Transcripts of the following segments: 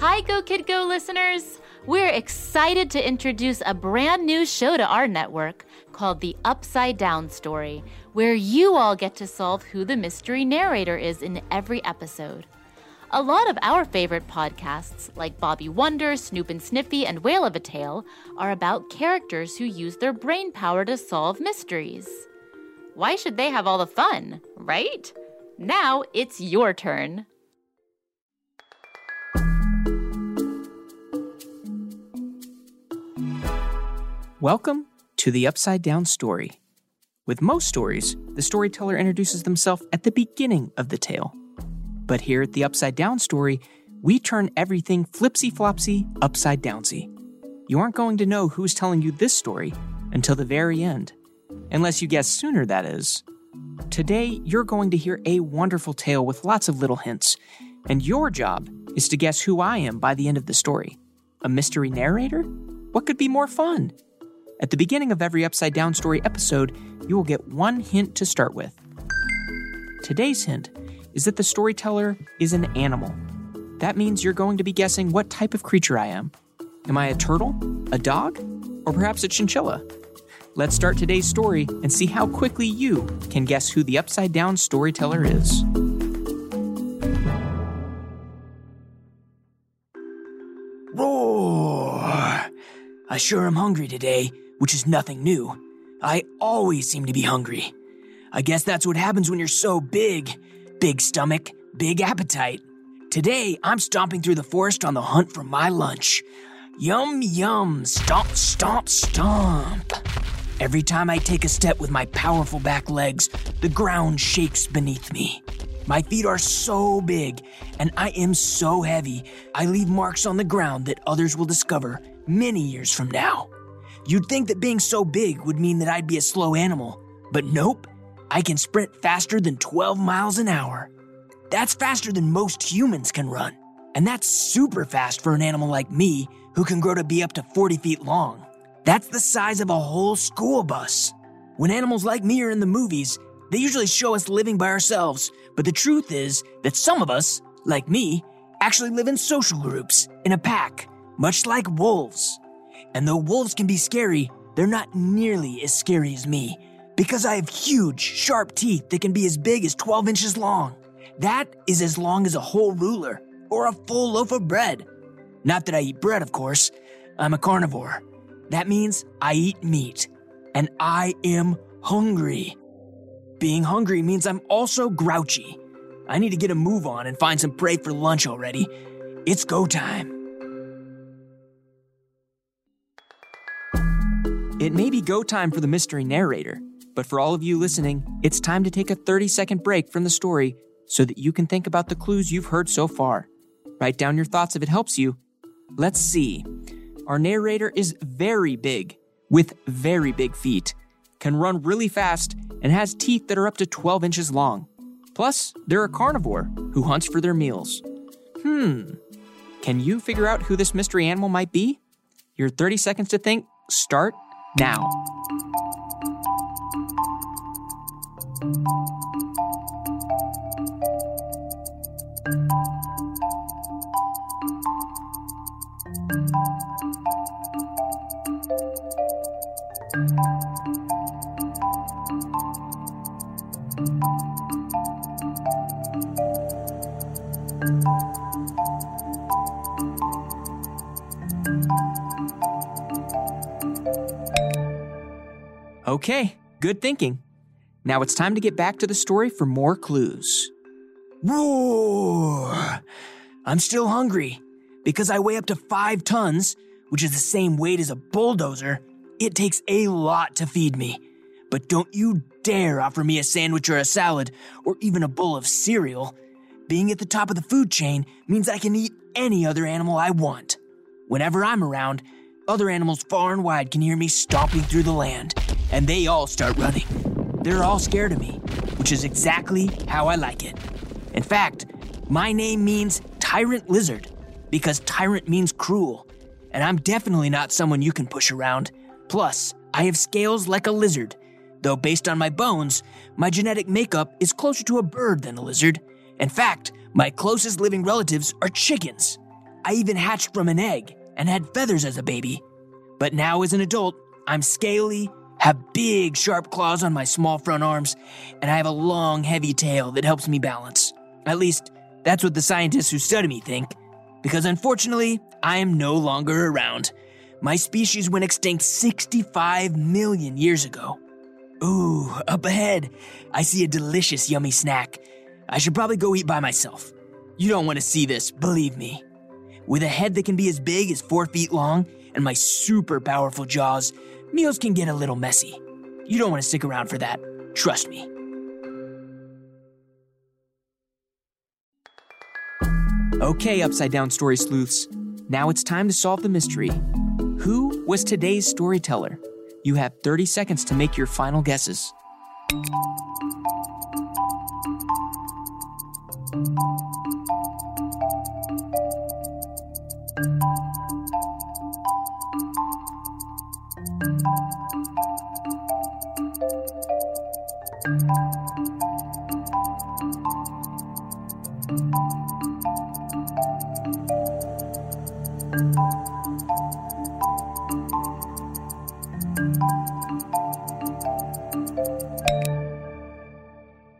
Hi, Go Kid Go listeners! We're excited to introduce a brand new show to our network called The Upside Down Story, where you all get to solve who the mystery narrator is in every episode. A lot of our favorite podcasts, like Bobby Wonder, Snoop and Sniffy, and Whale of a Tale, are about characters who use their brain power to solve mysteries. Why should they have all the fun, right? Now it's your turn. Welcome to the Upside Down Story. With most stories, the storyteller introduces themselves at the beginning of the tale. But here at the Upside Down Story, we turn everything flipsy flopsy upside downsy. You aren't going to know who's telling you this story until the very end. Unless you guess sooner, that is. Today, you're going to hear a wonderful tale with lots of little hints, and your job is to guess who I am by the end of the story. A mystery narrator? What could be more fun? At the beginning of every Upside Down Story episode, you will get one hint to start with. Today's hint is that the storyteller is an animal. That means you're going to be guessing what type of creature I am. Am I a turtle, a dog, or perhaps a chinchilla? Let's start today's story and see how quickly you can guess who the Upside Down storyteller is. Roar! I sure am hungry today, which is nothing new. I always seem to be hungry. I guess that's what happens when you're so big. Big stomach, big appetite. Today, I'm stomping through the forest on the hunt for my lunch. Yum, yum, stomp, stomp, stomp. Every time I take a step with my powerful back legs, the ground shakes beneath me. My feet are so big, and I am so heavy, I leave marks on the ground that others will discover many years from now. You'd think that being so big would mean that I'd be a slow animal, but nope. I can sprint faster than 12 miles an hour. That's faster than most humans can run. And that's super fast for an animal like me who can grow to be up to 40 feet long. That's the size of a whole school bus. When animals like me are in the movies, they usually show us living by ourselves, but the truth is that some of us, like me, actually live in social groups, in a pack, much like wolves. And though wolves can be scary, they're not nearly as scary as me, because I have huge, sharp teeth that can be as big as 12 inches long. That is as long as a whole ruler, or a full loaf of bread. Not that I eat bread, of course. I'm a carnivore. That means I eat meat. And I am hungry. Being hungry means I'm also grouchy. I need to get a move on and find some prey for lunch already. It's go time. It may be go time for the mystery narrator, but for all of you listening, it's time to take a 30 second break from the story so that you can think about the clues you've heard so far. Write down your thoughts if it helps you. Let's see. Our narrator is very big, with very big feet, can run really fast, and has teeth that are up to 12 inches long. Plus, they're a carnivore who hunts for their meals. Hmm. Can you figure out who this mystery animal might be? Your 30 seconds to think start now. Okay, good thinking. Now it's time to get back to the story for more clues. Roar! I'm still hungry. Because I weigh up to five tons, which is the same weight as a bulldozer, it takes a lot to feed me. But don't you dare offer me a sandwich or a salad, or even a bowl of cereal. Being at the top of the food chain means I can eat any other animal I want. Whenever I'm around, other animals far and wide can hear me stomping through the land, and they all start running. They're all scared of me, which is exactly how I like it. In fact, my name means Tyrant Lizard, because tyrant means cruel, and I'm definitely not someone you can push around. Plus, I have scales like a lizard, though based on my bones, my genetic makeup is closer to a bird than a lizard. In fact, my closest living relatives are chickens. I even hatched from an egg and had feathers as a baby. But now, as an adult, I'm scaly, have big, sharp claws on my small front arms, and I have a long, heavy tail that helps me balance. At least, that's what the scientists who study me think. Because unfortunately, I am no longer around. My species went extinct 65 million years ago. Ooh, up ahead, I see a delicious, yummy snack. I should probably go eat by myself. You don't want to see this, believe me. With a head that can be as big as four feet long and my super powerful jaws, meals can get a little messy. You don't want to stick around for that. Trust me. Okay, Upside Down Story Sleuths. Now it's time to solve the mystery. Who was today's storyteller? You have 30 seconds to make your final guesses.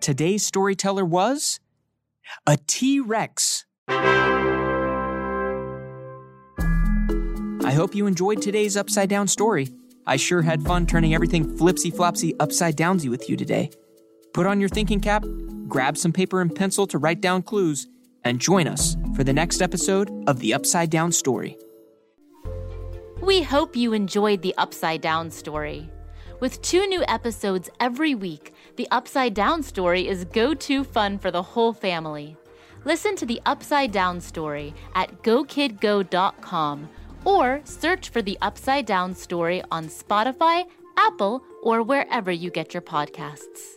Today's storyteller was a T Rex. I hope you enjoyed today's upside down story. I sure had fun turning everything flipsy flopsy upside downsy with you today. Put on your thinking cap, grab some paper and pencil to write down clues, and join us for the next episode of the Upside Down Story. We hope you enjoyed the Upside Down story. With two new episodes every week, the Upside Down story is go to fun for the whole family. Listen to the Upside Down story at gokidgo.com or search for the Upside Down story on Spotify, Apple, or wherever you get your podcasts.